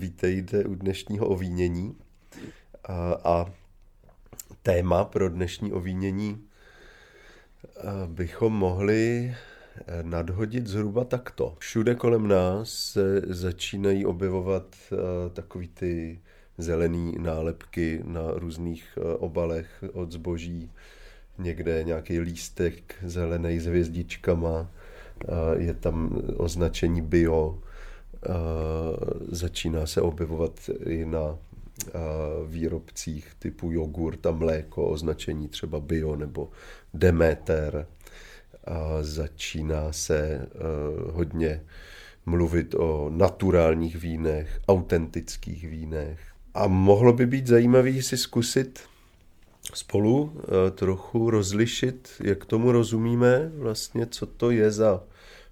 vítejte u dnešního ovínění. A, a téma pro dnešní ovínění bychom mohli nadhodit zhruba takto. Všude kolem nás se začínají objevovat takový ty zelený nálepky na různých obalech od zboží. Někde nějaký lístek zelený s hvězdičkama, je tam označení bio, začíná se objevovat i na výrobcích typu jogurt a mléko, označení třeba bio nebo Demeter. A začíná se hodně mluvit o naturálních vínech, autentických vínech. A mohlo by být zajímavé si zkusit spolu trochu rozlišit, jak tomu rozumíme, vlastně, co to je za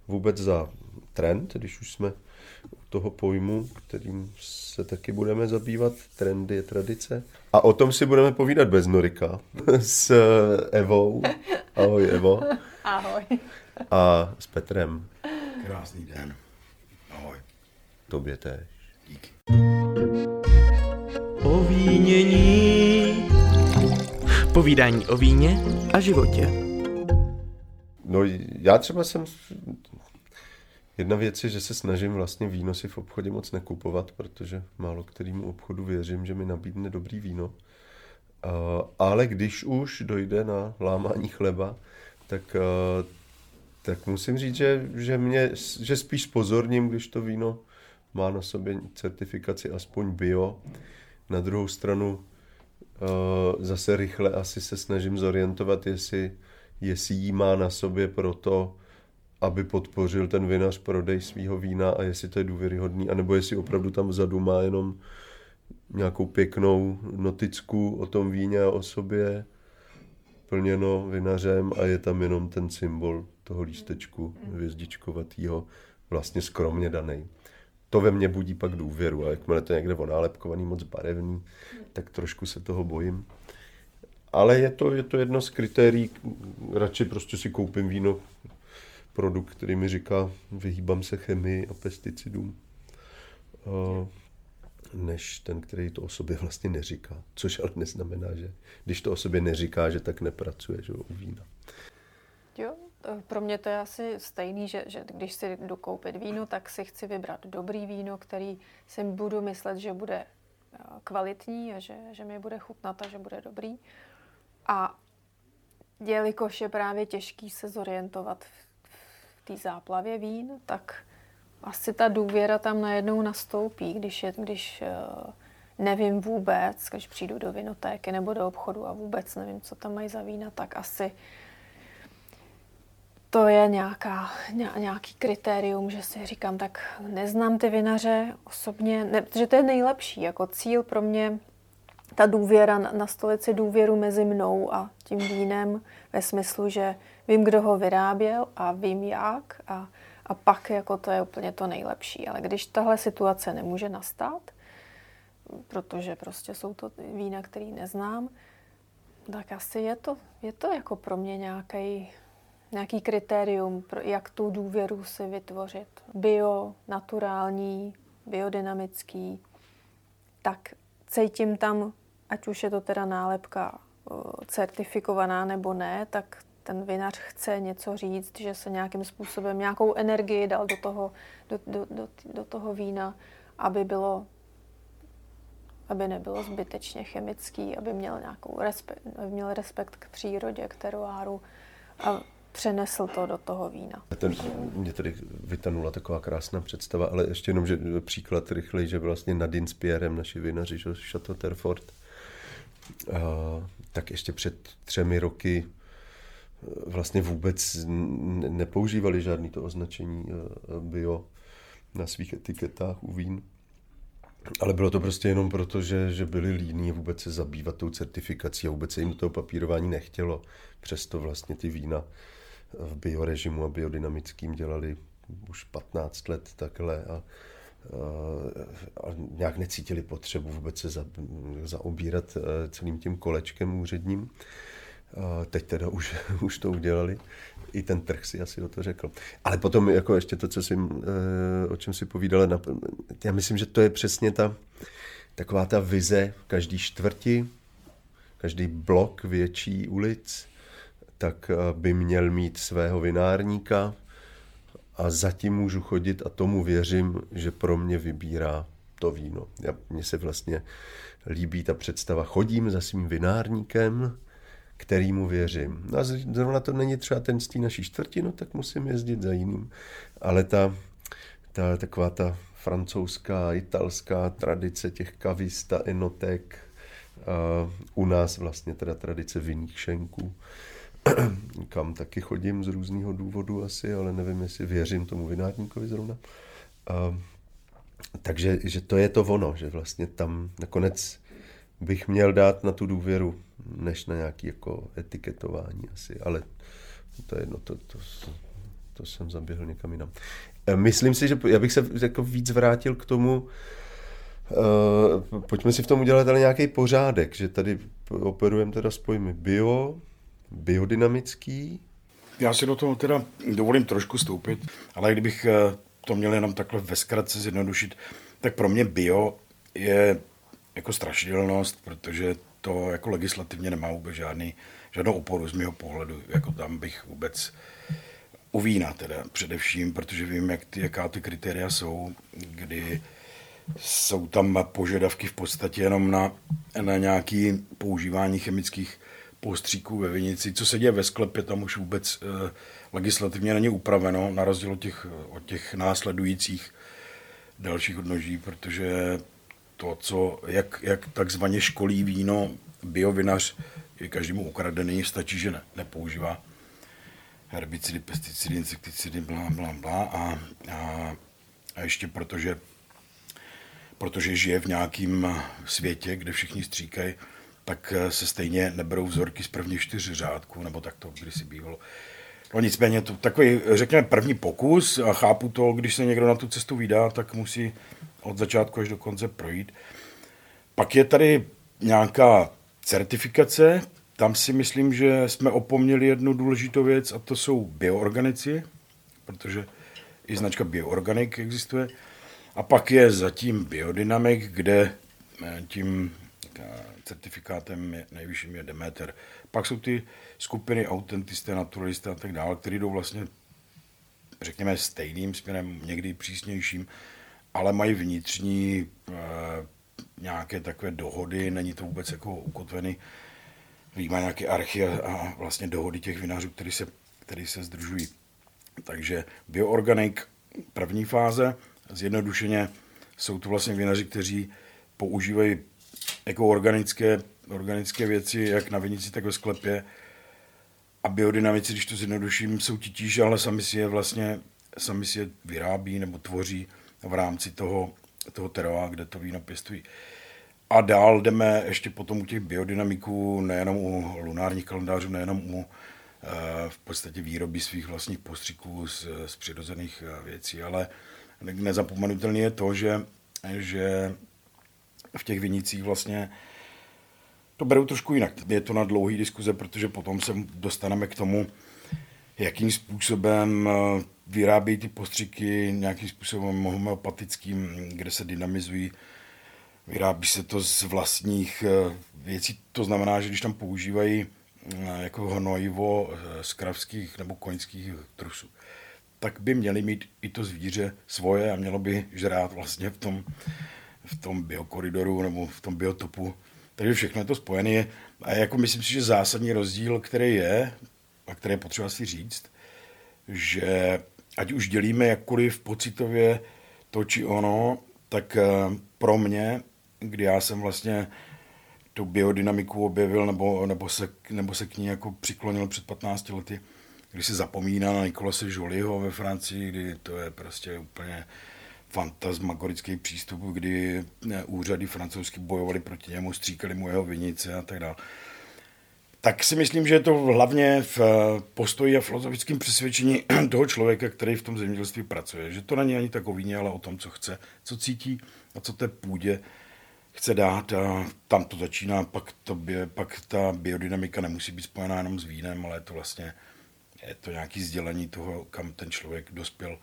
vůbec za trend, když už jsme toho pojmu, kterým se taky budeme zabývat, trendy je tradice. A o tom si budeme povídat bez Norika s Evou. Ahoj Evo. Ahoj. A s Petrem. Krásný den. Ahoj. Tobě též. Díky. Ovínění. Povídání o víně a životě. No já třeba jsem... Jedna věc je, že se snažím vlastně víno si v obchodě moc nekupovat, protože málo kterýmu obchodu věřím, že mi nabídne dobrý víno. Ale když už dojde na lámání chleba, tak, tak musím říct, že, že, mě, že spíš pozorním, když to víno má na sobě certifikaci aspoň bio. Na druhou stranu zase rychle asi se snažím zorientovat, jestli jestli jí má na sobě proto, aby podpořil ten vinař prodej svého vína a jestli to je důvěryhodný, anebo jestli opravdu tam vzadu má jenom nějakou pěknou noticku o tom víně a o sobě, plněno vinařem a je tam jenom ten symbol toho lístečku hvězdičkovatýho, vlastně skromně daný. To ve mně budí pak důvěru a jakmile to je někde onálepkovaný, moc barevný, tak trošku se toho bojím. Ale je to, je to jedno z kritérií, radši prostě si koupím víno, produkt, který mi říká, vyhýbám se chemii a pesticidům, než ten, který to o sobě vlastně neříká. Což ale neznamená, že když to o sobě neříká, že tak nepracuje že, u vína. Jo, pro mě to je asi stejný, že, že když si jdu koupit víno, tak si chci vybrat dobrý víno, který si budu myslet, že bude kvalitní a že, že mi bude chutnat a že bude dobrý. A jelikož je právě těžký se zorientovat v té záplavě vín, tak asi ta důvěra tam najednou nastoupí, když, je, když eh, nevím vůbec, když přijdu do vinotéky nebo do obchodu a vůbec nevím, co tam mají za vína, tak asi to je nějaká, nějaký kritérium, že si říkám, tak neznám ty vinaře osobně, ne, že to je nejlepší, jako cíl pro mě ta důvěra, nastolit si důvěru mezi mnou a tím vínem ve smyslu, že vím, kdo ho vyráběl a vím jak a, a pak jako to je úplně to nejlepší. Ale když tahle situace nemůže nastat, protože prostě jsou to vína, který neznám, tak asi je to, je to jako pro mě nějaký, nějaký kritérium, jak tu důvěru si vytvořit. Bio, naturální, biodynamický, tak cítím tam ať už je to teda nálepka certifikovaná nebo ne, tak ten vinař chce něco říct, že se nějakým způsobem, nějakou energii dal do toho, do, do, do, do toho vína, aby bylo aby nebylo zbytečně chemický, aby měl nějakou respekt, aby měl respekt k přírodě, k teruáru a přenesl to do toho vína. Ten, mě tady vytanula taková krásná představa, ale ještě jenom, že příklad rychlej, že vlastně Nadine s Pierrem, naši vinaři, že Chateau Terfort, tak ještě před třemi roky vlastně vůbec nepoužívali žádný to označení e, bio na svých etiketách u vín. Ale bylo to prostě jenom proto, že, že byli líní vůbec se zabývat tou certifikací a vůbec se jim do toho papírování nechtělo. Přesto vlastně ty vína v biorežimu a biodynamickým dělali už 15 let takhle a a nějak necítili potřebu vůbec se za, zaobírat eh, celým tím kolečkem úředním. Teď teda už, už to udělali. I ten trh si asi o to řekl. Ale potom jako ještě to, co si, o čem si povídala, já myslím, že to je přesně ta taková ta vize každý čtvrti, každý blok větší ulic, tak by měl mít svého vinárníka, a zatím můžu chodit a tomu věřím, že pro mě vybírá to víno. Já, mně se vlastně líbí ta představa, chodím za svým vinárníkem, kterýmu věřím. No a zrovna to není třeba ten z té naší čtvrti, no tak musím jezdit za jiným. Ale ta, ta taková ta francouzská, italská tradice těch kavista, enotek, uh, u nás vlastně teda tradice vinných šenků, kam taky chodím z různého důvodu asi, ale nevím, jestli věřím tomu vinárníkovi zrovna. Uh, takže že to je to ono, že vlastně tam nakonec bych měl dát na tu důvěru, než na nějaké jako etiketování asi, ale to je jedno, to, to, to jsem zaběhl někam jinam. E, myslím si, že já bych se jako víc vrátil k tomu, Uh, pojďme si v tom udělat ale nějaký pořádek, že tady operujeme teda s pojmy bio, biodynamický. Já si do toho teda dovolím trošku stoupit, ale kdybych eh, to měl jenom takhle ve zkratce zjednodušit, tak pro mě bio je jako strašidelnost, protože to jako legislativně nemá vůbec žádný, žádnou oporu z mého pohledu. Jako tam bych vůbec u vína teda především, protože vím, jak ty, jaká ty kritéria jsou, kdy jsou tam požadavky v podstatě jenom na, na nějaké používání chemických postříků ve vinici. Co se děje ve sklepě, tam už vůbec eh, legislativně není upraveno, na rozdíl od těch, od těch následujících dalších odnoží, protože to, co, jak, jak takzvaně školí víno biovinař, je každému ukradený, stačí, že ne, nepoužívá herbicidy, pesticidy, insekticidy, blá, blá, blá a, a, a ještě protože, protože žije v nějakém světě, kde všichni stříkají, tak se stejně neberou vzorky z prvních čtyř řádků, nebo tak to kdysi bývalo. No nicméně to takový, řekněme, první pokus a chápu to, když se někdo na tu cestu vydá, tak musí od začátku až do konce projít. Pak je tady nějaká certifikace, tam si myslím, že jsme opomněli jednu důležitou věc a to jsou bioorganici, protože i značka Bioorganic existuje. A pak je zatím biodynamik, kde eh, tím certifikátem je, nejvyšším je Demeter. Pak jsou ty skupiny autentisté, naturalisté a tak dále, které jdou vlastně, řekněme, stejným směrem, někdy přísnějším, ale mají vnitřní e, nějaké takové dohody, není to vůbec jako ukotvený, má nějaké archy a vlastně dohody těch vinařů, který se, který se združují. Takže bioorganic, první fáze, zjednodušeně jsou to vlastně vinaři, kteří používají jako organické, organické věci, jak na vinici, tak ve sklepě. A biodynamici, když to zjednoduším, jsou titíž, ale sami si je vlastně sami si je vyrábí nebo tvoří v rámci toho, toho teroa, kde to víno pěstují. A dál jdeme ještě potom u těch biodynamiků, nejenom u lunárních kalendářů, nejenom u eh, v podstatě výroby svých vlastních postřiků z, z přirozených eh, věcí, ale nezapomenutelné je to, že, že v těch vinicích vlastně to berou trošku jinak. Je to na dlouhý diskuze, protože potom se dostaneme k tomu, jakým způsobem eh, vyrábí ty postřiky nějakým způsobem homeopatickým, kde se dynamizují. Vyrábí se to z vlastních eh, věcí. To znamená, že když tam používají eh, jako hnojivo z kravských nebo koňských trusů, tak by měli mít i to zvíře svoje a mělo by žrát vlastně v tom v tom biokoridoru nebo v tom biotopu. Takže všechno je to spojené. A jako myslím si, že zásadní rozdíl, který je, a který je potřeba si říct, že ať už dělíme jakkoliv pocitově to či ono, tak eh, pro mě, kdy já jsem vlastně tu biodynamiku objevil nebo, nebo, se, nebo se k ní jako přiklonil před 15 lety, když se zapomíná na Nikolase Joliho ve Francii, kdy to je prostě úplně fantasmagorický přístup, kdy eh, úřady francouzsky bojovali proti němu, stříkali mu jeho vinice a tak dále. Tak si myslím, že je to hlavně v eh, postoji a filozofickém přesvědčení toho člověka, který v tom zemědělství pracuje. Že to není ani tak o víně, ale o tom, co chce, co cítí a co té půdě chce dát a tam to začíná, pak, to, pak ta biodynamika nemusí být spojená jenom s vínem, ale je to vlastně je to nějaký sdělení toho, kam ten člověk dospěl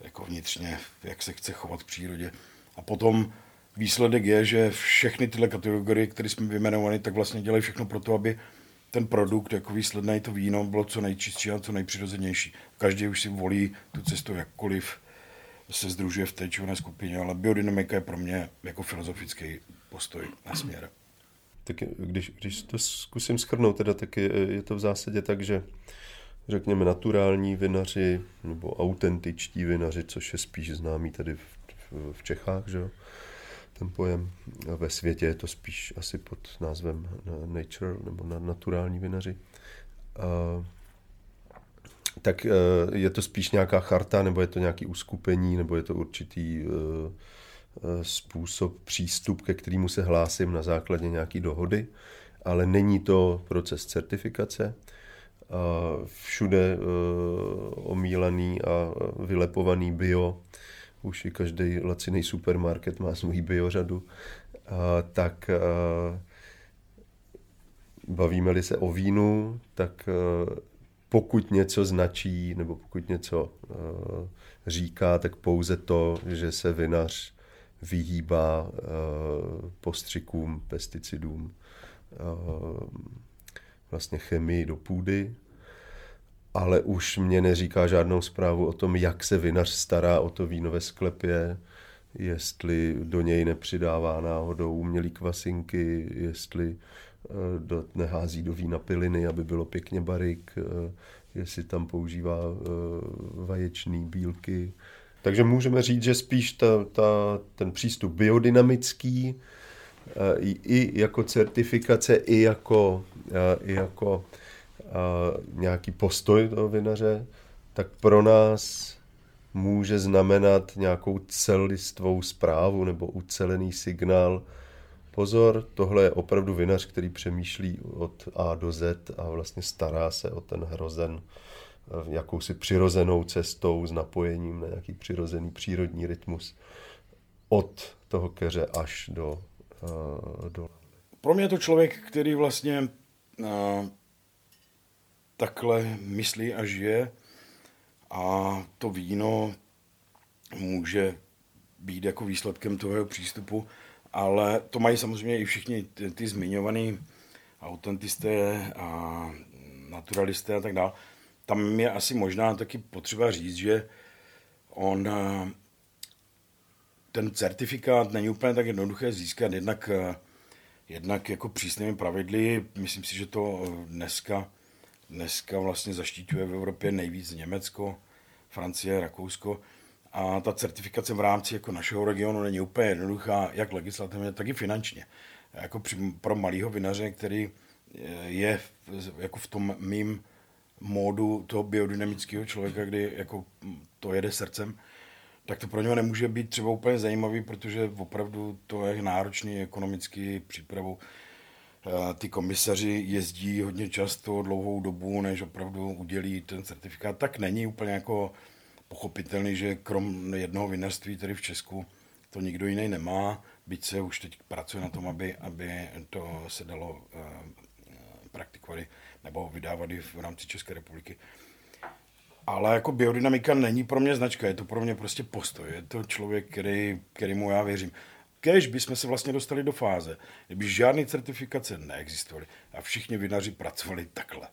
jako vnitřně, jak se chce chovat v přírodě. A potom výsledek je, že všechny tyhle kategorie, které jsme vyjmenovali, tak vlastně dělají všechno pro to, aby ten produkt, jako výsledné to víno, bylo co nejčistší a co nejpřirozenější. Každý už si volí tu cestu jakkoliv se združuje v té či skupině, ale biodynamika je pro mě jako filozofický postoj na směr. Tak když, když to zkusím schrnout, teda, tak je, je to v zásadě tak, že řekněme naturální vinaři nebo autentičtí vinaři, což je spíš známý tady v, v, v Čechách, že jo? Ten pojem. Ve světě je to spíš asi pod názvem nature nebo na naturální vinaři. Tak e, je to spíš nějaká charta, nebo je to nějaký uskupení, nebo je to určitý e, e, způsob, přístup, ke kterému se hlásím na základě nějaké dohody, ale není to proces certifikace. Všude omílaný a vylepovaný bio už i každý laciný supermarket má svůj biořadu, a, tak a, bavíme-li se o vínu, tak a, pokud něco značí nebo pokud něco a, říká, tak pouze to, že se vinař vyhýbá a, postřikům, pesticidům, a, vlastně chemii do půdy ale už mě neříká žádnou zprávu o tom, jak se vinař stará o to víno ve sklepě, jestli do něj nepřidává náhodou umělý kvasinky, jestli eh, do, nehází do vína piliny, aby bylo pěkně barik, eh, jestli tam používá eh, vaječný bílky. Takže můžeme říct, že spíš ta, ta, ten přístup biodynamický, i, i jako certifikace, i jako, i jako nějaký postoj toho vinaře, tak pro nás může znamenat nějakou celistvou zprávu nebo ucelený signál. Pozor, tohle je opravdu vinař, který přemýšlí od A do Z a vlastně stará se o ten hrozen eh, jakousi přirozenou cestou s napojením na nějaký přirozený přírodní rytmus od toho keře až do, uh, do... Pro mě je to člověk, který vlastně uh takhle myslí a žije a to víno může být jako výsledkem toho přístupu, ale to mají samozřejmě i všichni ty, ty zmiňovaný autentisté a naturalisté a tak dále. Tam je asi možná taky potřeba říct, že on ten certifikát není úplně tak jednoduché získat, jednak, jednak jako přísnými pravidly. Myslím si, že to dneska dneska vlastně zaštiťuje v Evropě nejvíc Německo, Francie, Rakousko. A ta certifikace v rámci jako našeho regionu není úplně jednoduchá, jak legislativně, tak i finančně. Jako při, pro malého vinaře, který je jako v tom mým módu toho biodynamického člověka, kdy jako to jede srdcem, tak to pro něho nemůže být třeba úplně zajímavý, protože opravdu to je náročný ekonomický přípravu Eh, ty komisaři jezdí hodně často, dlouhou dobu, než opravdu udělí ten certifikát, tak není úplně jako pochopitelný, že krom jednoho vinařství tady v Česku to nikdo jiný nemá, byť se už teď pracuje na tom, aby, aby to se dalo uh, praktikovat nebo vydávat i v rámci České republiky. Ale jako biodynamika není pro mě značka, je to pro mě prostě postoj. Je to člověk, který, kterýmu já věřím. Kež bychom se vlastně dostali do fáze, kdyby žádné certifikace neexistovaly a všichni vinaři pracovali takhle.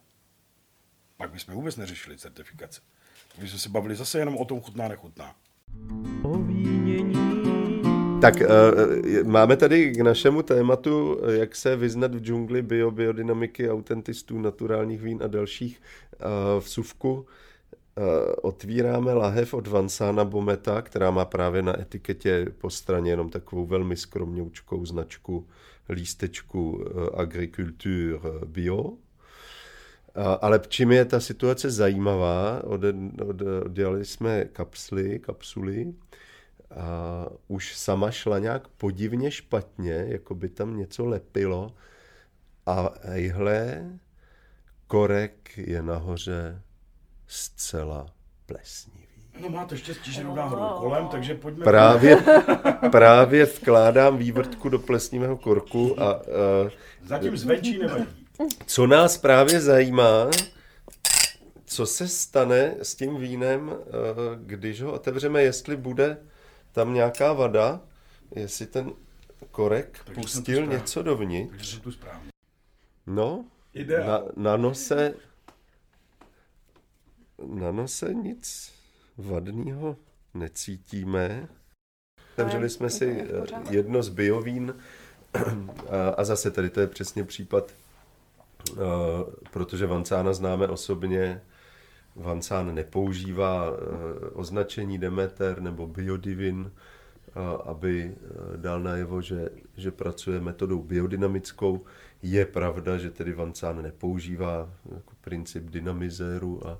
Pak bychom vůbec neřešili certifikace. My jsme se bavili zase jenom o tom chutná, nechutná. Tak uh, máme tady k našemu tématu, jak se vyznat v džungli bio, biodynamiky, autentistů, naturálních vín a dalších v Suvku. Eh, otvíráme lahev od Vansana Bometa, která má právě na etiketě po straně jenom takovou velmi skromňoučkou značku lístečku eh, Agriculture Bio. Ale čím je ta situace zajímavá, od, od, oddělali jsme kapsly, kapsuly a už sama šla nějak podivně špatně, jako by tam něco lepilo a ejhle, korek je nahoře zcela plesnivý. No máte štěstí, že rovná hrou kolem, takže pojďme... Právě, právě vkládám vývrtku do plesnivého korku a, a Zatím zvenčí nevadí. co nás právě zajímá, co se stane s tím vínem, eh, když ho otevřeme, jestli bude tam nějaká vada, jestli ten korek Takže pustil něco dovnitř. Takže jsem tu správně. No, Ideál. na, na nose na nose nic vadného necítíme. Otevřeli jsme si eh, jedno z biovín a, a zase tady to je přesně případ, eh, protože Vancána známe osobně, Vancán nepoužívá eh, označení Demeter nebo Biodivin, eh, aby eh, dal najevo, že, že pracuje metodou biodynamickou. Je pravda, že tedy Vancán nepoužívá jako princip dynamizéru, a,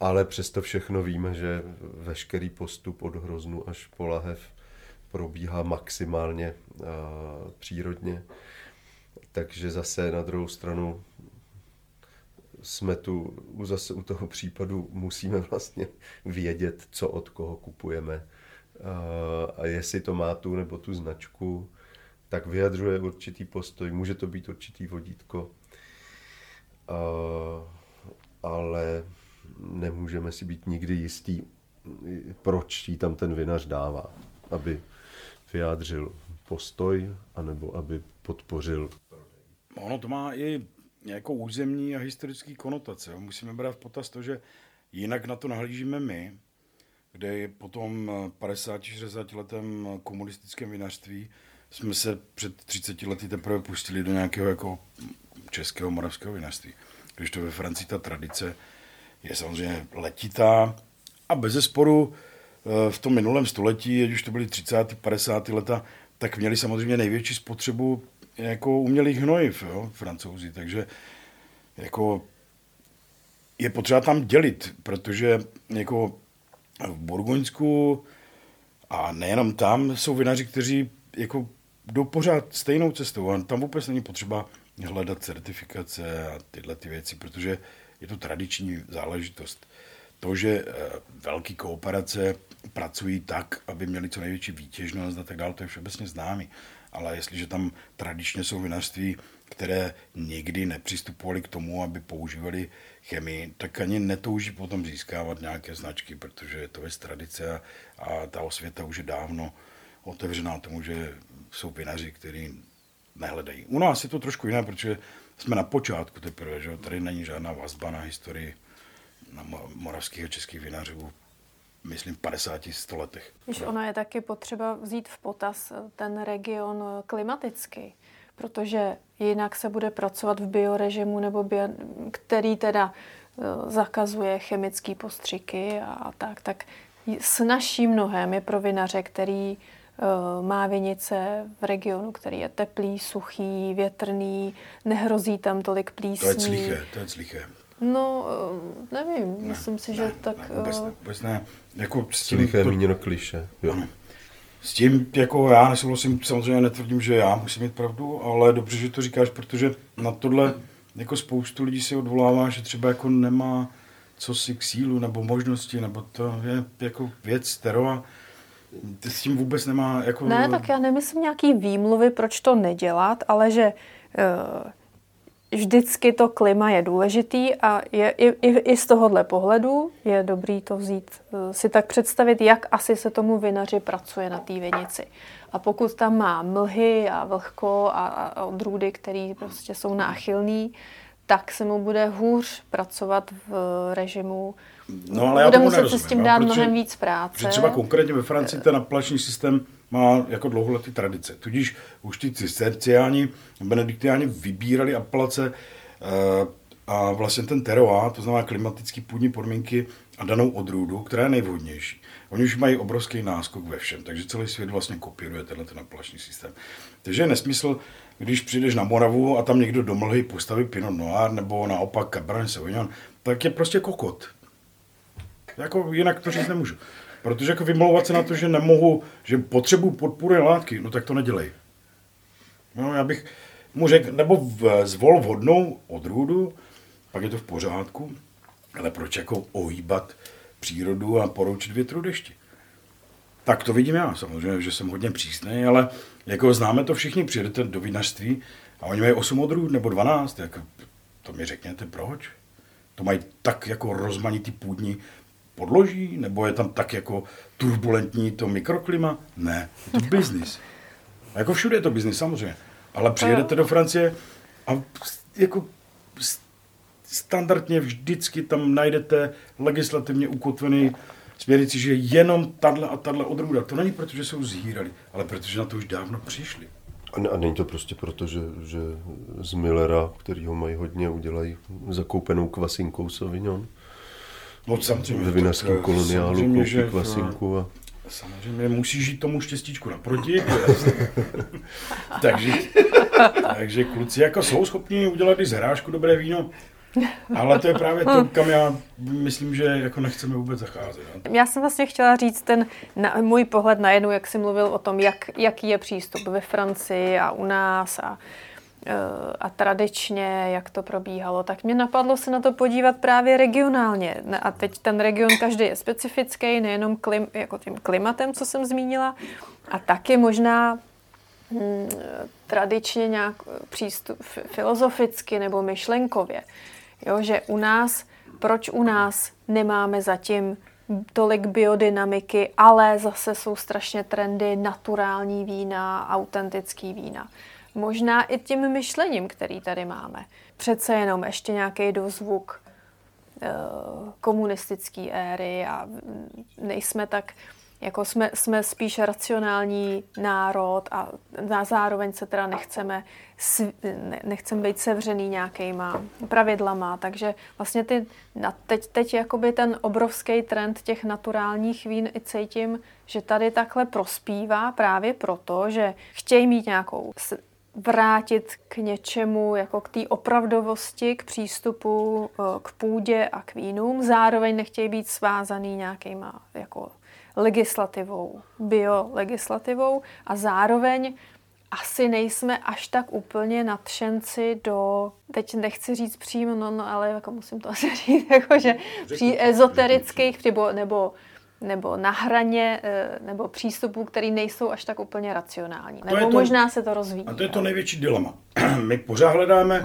ale přesto všechno víme, že veškerý postup od hroznu až po lahev probíhá maximálně a, přírodně. Takže zase na druhou stranu jsme tu zase u toho případu musíme vlastně vědět, co od koho kupujeme. A, a jestli to má tu nebo tu značku, tak vyjadřuje určitý postoj, může to být určitý vodítko, ale nemůžeme si být nikdy jistý, proč jí tam ten vinař dává, aby vyjádřil postoj, anebo aby podpořil Ono to má i jako územní a historický konotace. Musíme brát v potaz to, že jinak na to nahlížíme my, kde je po tom 50-60 letém komunistickém vinařství jsme se před 30 lety teprve pustili do nějakého jako českého, moravského vinařství. Když to ve Francii ta tradice je samozřejmě letitá a bez zesporu eh, v tom minulém století, ať už to byly 30. 50. leta, tak měli samozřejmě největší spotřebu jako umělých hnojiv, jo, francouzi, takže jako je potřeba tam dělit, protože jako v Burgoňsku a nejenom tam jsou vinaři, kteří jako jdou pořád stejnou cestou a tam vůbec není potřeba hledat certifikace a tyhle ty věci, protože je to tradiční záležitost. To, že eh, velké kooperace pracují tak, aby měli co největší výtěžnost a tak dále, to je všeobecně známý. Ale jestliže tam tradičně jsou vinařství, které nikdy nepřistupovali k tomu, aby používali chemii, tak ani netouží potom získávat nějaké značky, protože to je z tradice a, a ta osvěta už je dávno otevřená tomu, že jsou vinaři, kteří nehledají. U nás je to trošku jiné, protože jsme na počátku teprve, že tady není žádná vazba na historii na mo- moravských a českých vinařů, myslím, v 50 100 letech. Když ono je taky potřeba vzít v potaz eh, ten region eh, klimaticky, protože jinak se bude pracovat v biorežimu, nebo bio, který teda eh, zakazuje chemické postřiky a tak, tak snažší mnohem je pro vinaře, který má vinice v regionu, který je teplý, suchý, větrný, nehrozí tam tolik plísní. To je cliché, to je cliché. No, eh, nevím, myslím si, že tak... Ne, vůbec, eh, ne, vůbec ne. Jako s tím, to, míněno kliše. Jo. s tím jako já nesouhlasím, samozřejmě netvrdím, že já musím mít pravdu, ale dobře, že to říkáš, protože na tohle jako spoustu lidí si odvolává, že třeba jako nemá co si k sílu nebo možnosti, nebo to je jako věc, kterou s tím vůbec nemá jako... Ne, tak já nemyslím nějaký výmluvy, proč to nedělat, ale že uh, vždycky to klima je důležitý a je, i, i, i z tohohle pohledu je dobrý to vzít, uh, si tak představit, jak asi se tomu vinaři pracuje na té vinici. A pokud tam má mlhy a vlhko a, a, odrůdy, které prostě jsou náchylný, tak se mu bude hůř pracovat v režimu. No, ale já bude tomu muset nerozumím, se s tím dát protože- mnohem víc práce. Že třeba konkrétně ve Francii ten aplační systém má jako dlouholetý tradice. Tudíž už ty cisterciáni, benediktiáni vybírali apelace eh, a vlastně ten teroá, to znamená klimatické půdní podmínky a danou odrůdu, která je nejvhodnější. Oni už mají obrovský náskok ve všem, takže celý svět vlastně kopíruje tenhle ten aplační systém. Takže je nesmysl, když přijdeš na Moravu a tam někdo do mlhy postaví Pinot Noir nebo naopak Cabernet Sauvignon, tak je prostě kokot. Jako jinak to říct nemůžu. Protože jako vymlouvat se na to, že nemohu, že potřebuji podpory látky, no tak to nedělej. No, já bych mu řekl, nebo v, zvol vhodnou odrůdu, pak je to v pořádku, Ale proč jako ohýbat přírodu a poroučit větru dešti? Tak to vidím já, samozřejmě, že jsem hodně přísný, ale jako známe to všichni, přijedete do vinařství a oni mají 8 odrůd nebo 12, jako, to mi řekněte proč? To mají tak jako rozmanitý půdní podloží, nebo je tam tak jako turbulentní to mikroklima? Ne, je to biznis. A jako všude je to biznis, samozřejmě. Ale přijedete do Francie a jako standardně vždycky tam najdete legislativně ukotvený směrnici, že jenom tahle a tahle odrůda. To není proto, že jsou zhýrali, ale protože na to už dávno přišli. A, a není to prostě proto, že, že z Millera, který ho mají hodně, udělají zakoupenou kvasinkou Sauvignon? No samozřejmě. Ve vinařském tak, koloniálu samozřejmě, koupí že- kvasinku a... Samozřejmě musí žít tomu štěstíčku naproti. takže, takže kluci jako jsou schopni udělat i z hrášku dobré víno, ale to je právě to, kam já myslím, že jako nechceme vůbec zacházet. No. Já jsem vlastně chtěla říct ten na, můj pohled na jednu, jak jsi mluvil o tom, jak, jaký je přístup ve Francii a u nás a, eh, a tradičně, jak to probíhalo, tak mě napadlo se na to podívat právě regionálně. A teď ten region každý je specifický, nejenom klim, jako tím klimatem, co jsem zmínila, a taky možná hm, tradičně nějak přístup fi- filozoficky nebo myšlenkově. Jo, že u nás, proč u nás nemáme zatím tolik biodynamiky, ale zase jsou strašně trendy naturální vína, autentický vína. Možná i tím myšlením, který tady máme. Přece jenom ještě nějaký dozvuk eh, komunistické éry a nejsme tak, jako jsme, jsme spíš racionální národ a na zároveň se teda nechceme, nechceme být sevřený nějakýma pravidlama, takže vlastně ty, teď, teď jakoby ten obrovský trend těch naturálních vín i cítím, že tady takhle prospívá právě proto, že chtějí mít nějakou vrátit k něčemu, jako k té opravdovosti, k přístupu eh, k půdě a k vínům. Zároveň nechtějí být svázaný nějakýma jako legislativou, biolegislativou a zároveň asi nejsme až tak úplně nadšenci do, teď nechci říct přímo, no, no ale jako musím to asi říct, jakože při ezoterických nebo, nebo nebo na hraně, eh, nebo přístupů, které nejsou až tak úplně racionální. Nebo to- možná se to rozvíjí. A to je to největší dilema. My pořád hledáme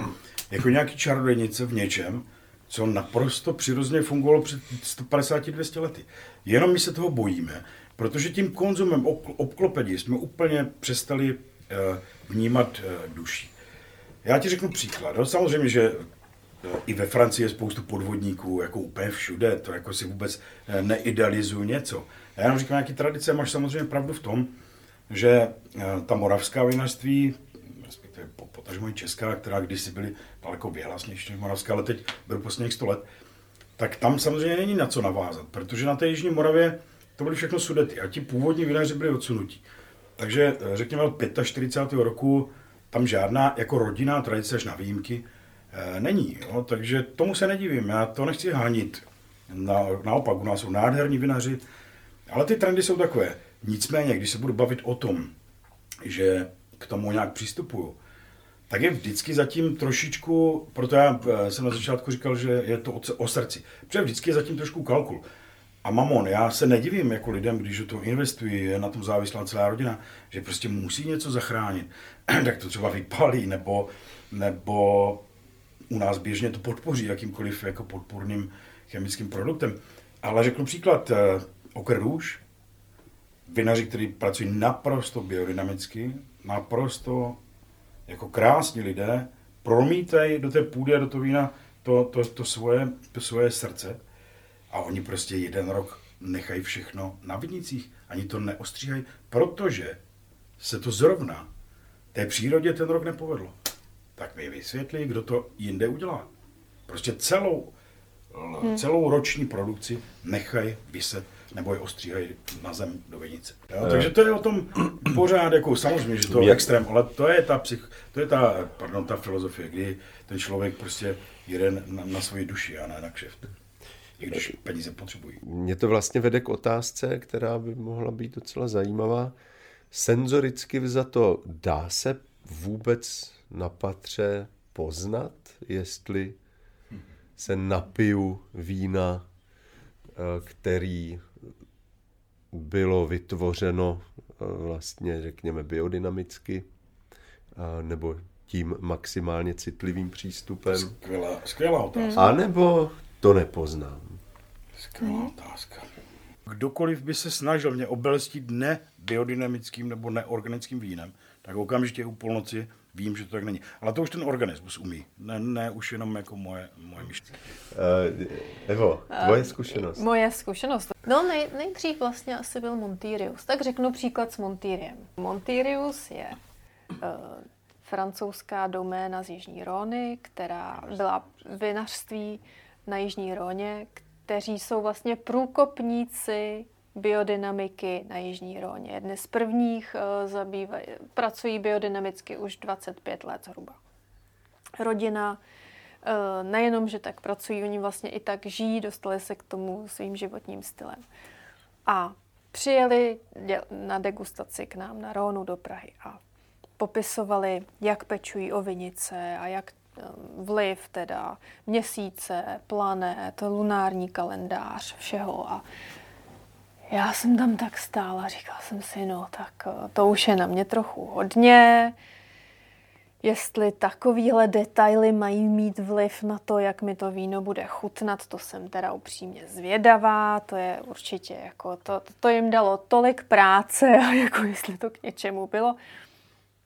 jako nějaký čarodějnice v něčem, co naprosto přirozeně fungovalo před 150-200 lety. Jenom my se toho bojíme, protože tím konzumem obkl- obklopení jsme úplně přestali eh, vnímat eh, duší. Já ti řeknu příklad. No, samozřejmě, že i ve Francii je spoustu podvodníků, jako úplně všude, to jako si vůbec eh, neidealizuju něco. Já jenom říkám nějaký tradice, máš samozřejmě pravdu v tom, že eh, ta moravská vinařství, respektive po- potažmo i česká, která kdysi byly daleko věhlasnější než moravská, ale teď byl posledních 100 let, tak tam samozřejmě není na co navázat, protože na té Jižní Moravě to byly všechno sudety a ti původní vinaři byli odsunutí. Takže eh, řekněme od 45. roku tam žádná jako rodinná tradice až na výjimky není. Jo? Takže tomu se nedivím, já to nechci hánit. Na, naopak, u nás jsou nádherní vinaři, ale ty trendy jsou takové. Nicméně, když se budu bavit o tom, že k tomu nějak přistupuju, tak je vždycky zatím trošičku, proto já eh, jsem na začátku říkal, že je to o, srdci, protože vždycky je zatím trošku kalkul. A mamon, já se nedivím jako lidem, když toho investují, je na tom závislá celá rodina, že prostě musí něco zachránit. tak to třeba vypálí, nebo, nebo u nás běžně to podpoří jakýmkoliv jako podporným chemickým produktem. Ale řeknu příklad, eh, Okr Růž, vinaři, kteří pracují naprosto biodynamicky, naprosto jako krásní lidé, promítají do té půdy a do toho vína to, to, to, svoje, to svoje srdce a oni prostě jeden rok nechají všechno na vidnicích, ani to neostříhají, protože se to zrovna té přírodě ten rok nepovedlo. Tak mi vysvětlí, kdo to jinde udělá. Prostě celou, hmm. celou roční produkci nechají vyset nebo je ostříhají na zem do vinice. Jo? Takže to je o tom pořád, jako samozřejmě, že to je extrém, ale to je ta, psych, to je ta, pardon, ta filozofie, kdy ten člověk prostě jede na, na svoji duši a ne na kšeft. I když peníze potřebují. Mě to vlastně vede k otázce, která by mohla být docela zajímavá. Senzoricky vzato, dá se vůbec na patře poznat, jestli se napiju vína, eh, který bylo vytvořeno eh, vlastně, řekněme, biodynamicky, nebo tím maximálně citlivým přístupem. Skvělá, skvělá otázka. A nebo to nepoznám. Skvělá otázka. Kdokoliv by se snažil mě obelstit ne biodynamickým nebo neorganickým vínem, tak okamžitě u půlnoci vím, že to tak není. Ale to už ten organismus umí, ne, ne už jenom jako moje, moje myšlení. Uh, Evo, tvoje zkušenost. Uh, moje zkušenost. No nej, nejdřív vlastně asi byl Montirius. Tak řeknu příklad s Montiriem. Montirius je uh, francouzská doména z Jižní Róny, která byla vinařství na Jižní Róně, kteří jsou vlastně průkopníci biodynamiky na Jižní Róně. Jedny z prvních uh, zabývaj, pracují biodynamicky už 25 let zhruba. Rodina uh, nejenom, že tak pracují, oni vlastně i tak žijí, dostali se k tomu svým životním stylem. A přijeli na degustaci k nám na Rónu do Prahy a popisovali, jak pečují o vinice a jak eh, vliv teda měsíce, planet, lunární kalendář, všeho. A já jsem tam tak stála, říkala jsem si, no tak eh, to už je na mě trochu hodně. Jestli takovýhle detaily mají mít vliv na to, jak mi to víno bude chutnat, to jsem teda upřímně zvědavá, to je určitě jako, to, to jim dalo tolik práce a jako jestli to k něčemu bylo.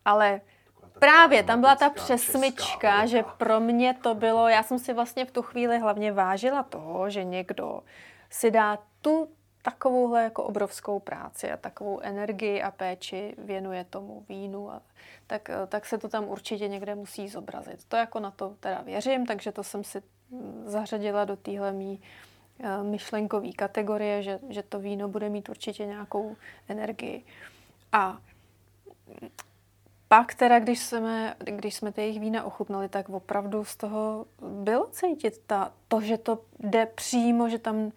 Ale právě tam byla ta přesmyčka, že pro mě to bylo, já jsem si vlastně v tu chvíli hlavně vážila toho, že někdo si dá tu takovouhle jako obrovskou práci a takovou energii a péči věnuje tomu vínu, a tak, tak se to tam určitě někde musí zobrazit. To jako na to teda věřím, takže to jsem si mm, zařadila do téhle mý eh, myšlenkové kategorie, že, že to víno bude mít určitě nějakou energii. A pak teda, když jsme, když jsme ty jejich vína ochutnali, tak opravdu z toho bylo cítit ta, to, že to jde přímo, že tam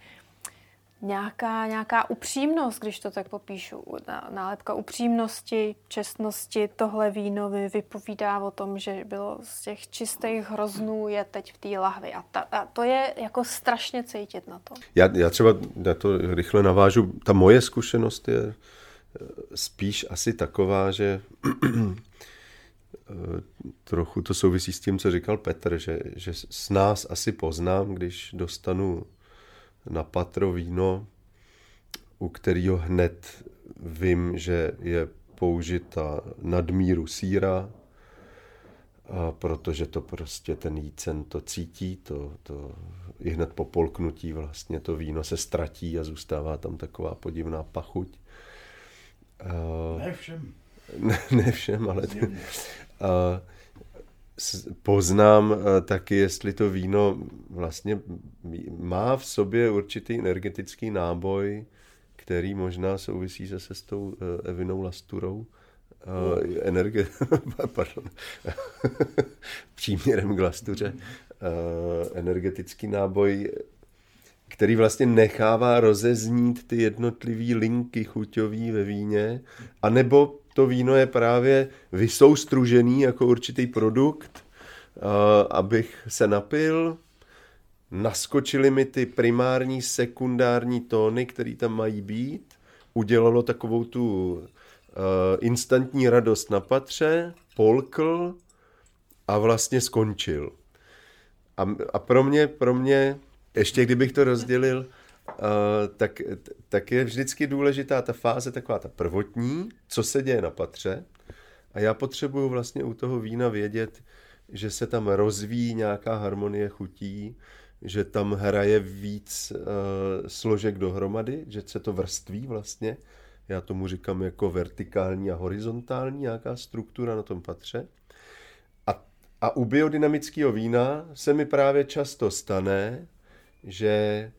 nějaká, nějaká upřímnost, když to tak popíšu, nálepka upřímnosti, čestnosti, tohle víno vypovídá o tom, že bylo z těch čistých hroznů je teď v té lahvi. A, ta, a to je jako strašně cítit na to. Já, já třeba, já to rychle navážu, ta moje zkušenost je spíš asi taková, že trochu to souvisí s tím, co říkal Petr, že, že s nás asi poznám, když dostanu na patro víno, u kterého hned vím, že je použita nadmíru síra, a protože to prostě ten jícen to cítí, to, to i hned po polknutí vlastně to víno se ztratí a zůstává tam taková podivná pachuť. Ne všem. Ne, ne všem, ale... A, poznám taky, jestli to víno vlastně má v sobě určitý energetický náboj, který možná souvisí zase s tou e, Evinou Lasturou. Uh, energie, pardon, příměrem k Lastuře, energetický náboj který vlastně nechává rozeznít ty jednotlivé linky chuťový ve víně, anebo to víno je právě vysoustružený jako určitý produkt, abych se napil, naskočily mi ty primární, sekundární tóny, které tam mají být, udělalo takovou tu instantní radost na patře, polkl a vlastně skončil. A, a pro mě, pro mě ještě kdybych to rozdělil, tak, tak je vždycky důležitá ta fáze, taková ta prvotní, co se děje na patře. A já potřebuju vlastně u toho vína vědět, že se tam rozvíjí nějaká harmonie chutí, že tam hraje víc uh, složek dohromady, že se to vrství vlastně. Já tomu říkám jako vertikální a horizontální nějaká struktura na tom patře. A, a u biodynamického vína se mi právě často stane, že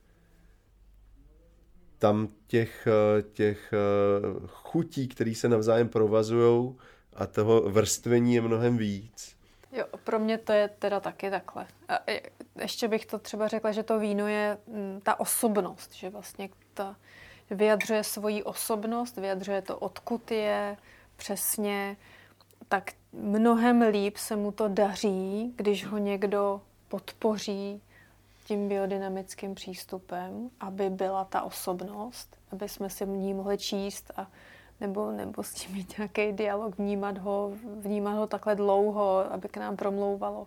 tam těch, těch eh, chutí, které se navzájem provazují a toho vrstvení je mnohem víc. Jo, pro mě to je teda taky takhle. A ještě bych to třeba řekla, že to víno je mm, ta osobnost, že vlastně ta vyjadřuje svoji osobnost, vyjadřuje to, odkud je přesně, tak mnohem líp se mu to daří, když ho někdo podpoří tím biodynamickým přístupem, aby byla ta osobnost, aby jsme si v ní mohli číst a nebo, nebo s tím mít nějaký dialog, vnímat ho, vnímat ho takhle dlouho, aby k nám promlouvalo,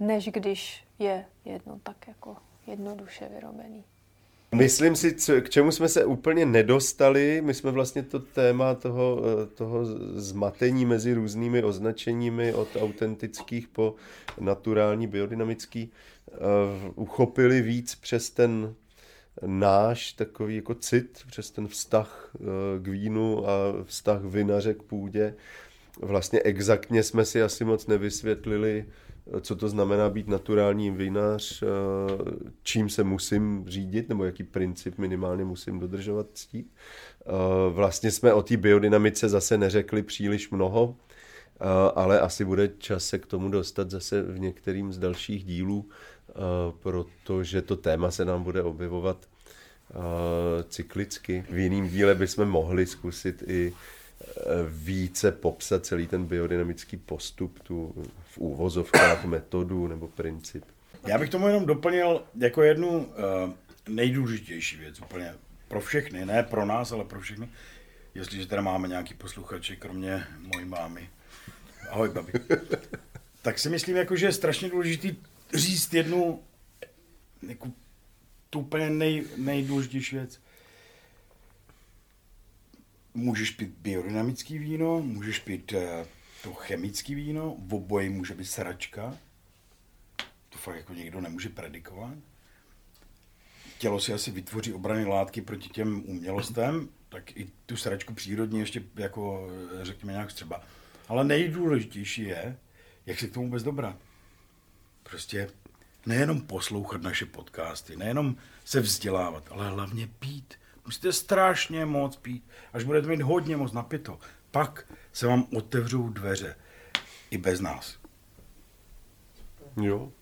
než když je jedno tak jako jednoduše vyrobený. Myslím si, co, k čemu jsme se úplně nedostali, my jsme vlastně to téma toho, eh, toho zmatení mezi různými označeními od autentických po naturální, biodynamický, uh, uchopili víc přes ten náš takový jako cit, přes ten vztah uh, k vínu a vztah vinaře k půdě. Vlastně exaktně jsme si asi moc nevysvětlili, co to znamená být naturální vinař, eh, čím se musím řídit, nebo jaký princip minimálně musím dodržovat ctít. Eh, vlastně jsme o té biodynamice zase neřekli příliš mnoho, eh, ale asi bude čas se k tomu dostat zase v některým z dalších dílů, protože to téma se nám bude objevovat cyklicky. V jiném díle bychom mohli zkusit i více popsat celý ten biodynamický postup, tu v úvozovkách metodu nebo princip. Já bych tomu jenom doplnil jako jednu uh, nejdůležitější věc úplně pro všechny, ne pro nás, ale pro všechny. Jestliže teda máme nějaký posluchače, kromě mojí mámy. Ahoj, babi. tak si myslím, jako, že je strašně důležitý říct jednu jako, tu úplně nej, nejdůležitější věc můžeš pít biodynamický víno, můžeš pít uh, to chemický víno, v oboji může být sračka. To fakt jako někdo nemůže predikovat. Tělo si asi vytvoří obrany látky proti těm umělostem, tak i tu sračku přírodně ještě jako eh, řekněme nějak třeba. Ale nejdůležitější je, jak se k tomu vůbec dobrat. Prostě nejenom poslouchat naše podcasty, nejenom se vzdělávat, ale hlavně pít. Musíte strašně moc pít, až budete mít hodně moc napito. Pak se vám otevřou dveře. I bez nás. Jo.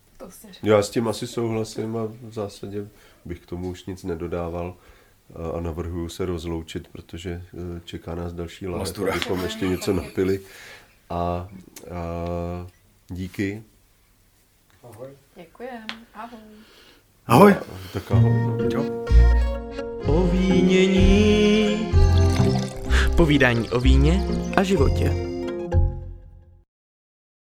Já s tím asi souhlasím a v zásadě bych k tomu už nic nedodával a navrhuju se rozloučit, protože e, čeká nás další láhev, abychom ještě něco napili. A, a díky. Ahoj. Děkujem. Ahoj. Ahoj. A, tak ahoj. No. Čau o vínění. Povídání o víně a životě.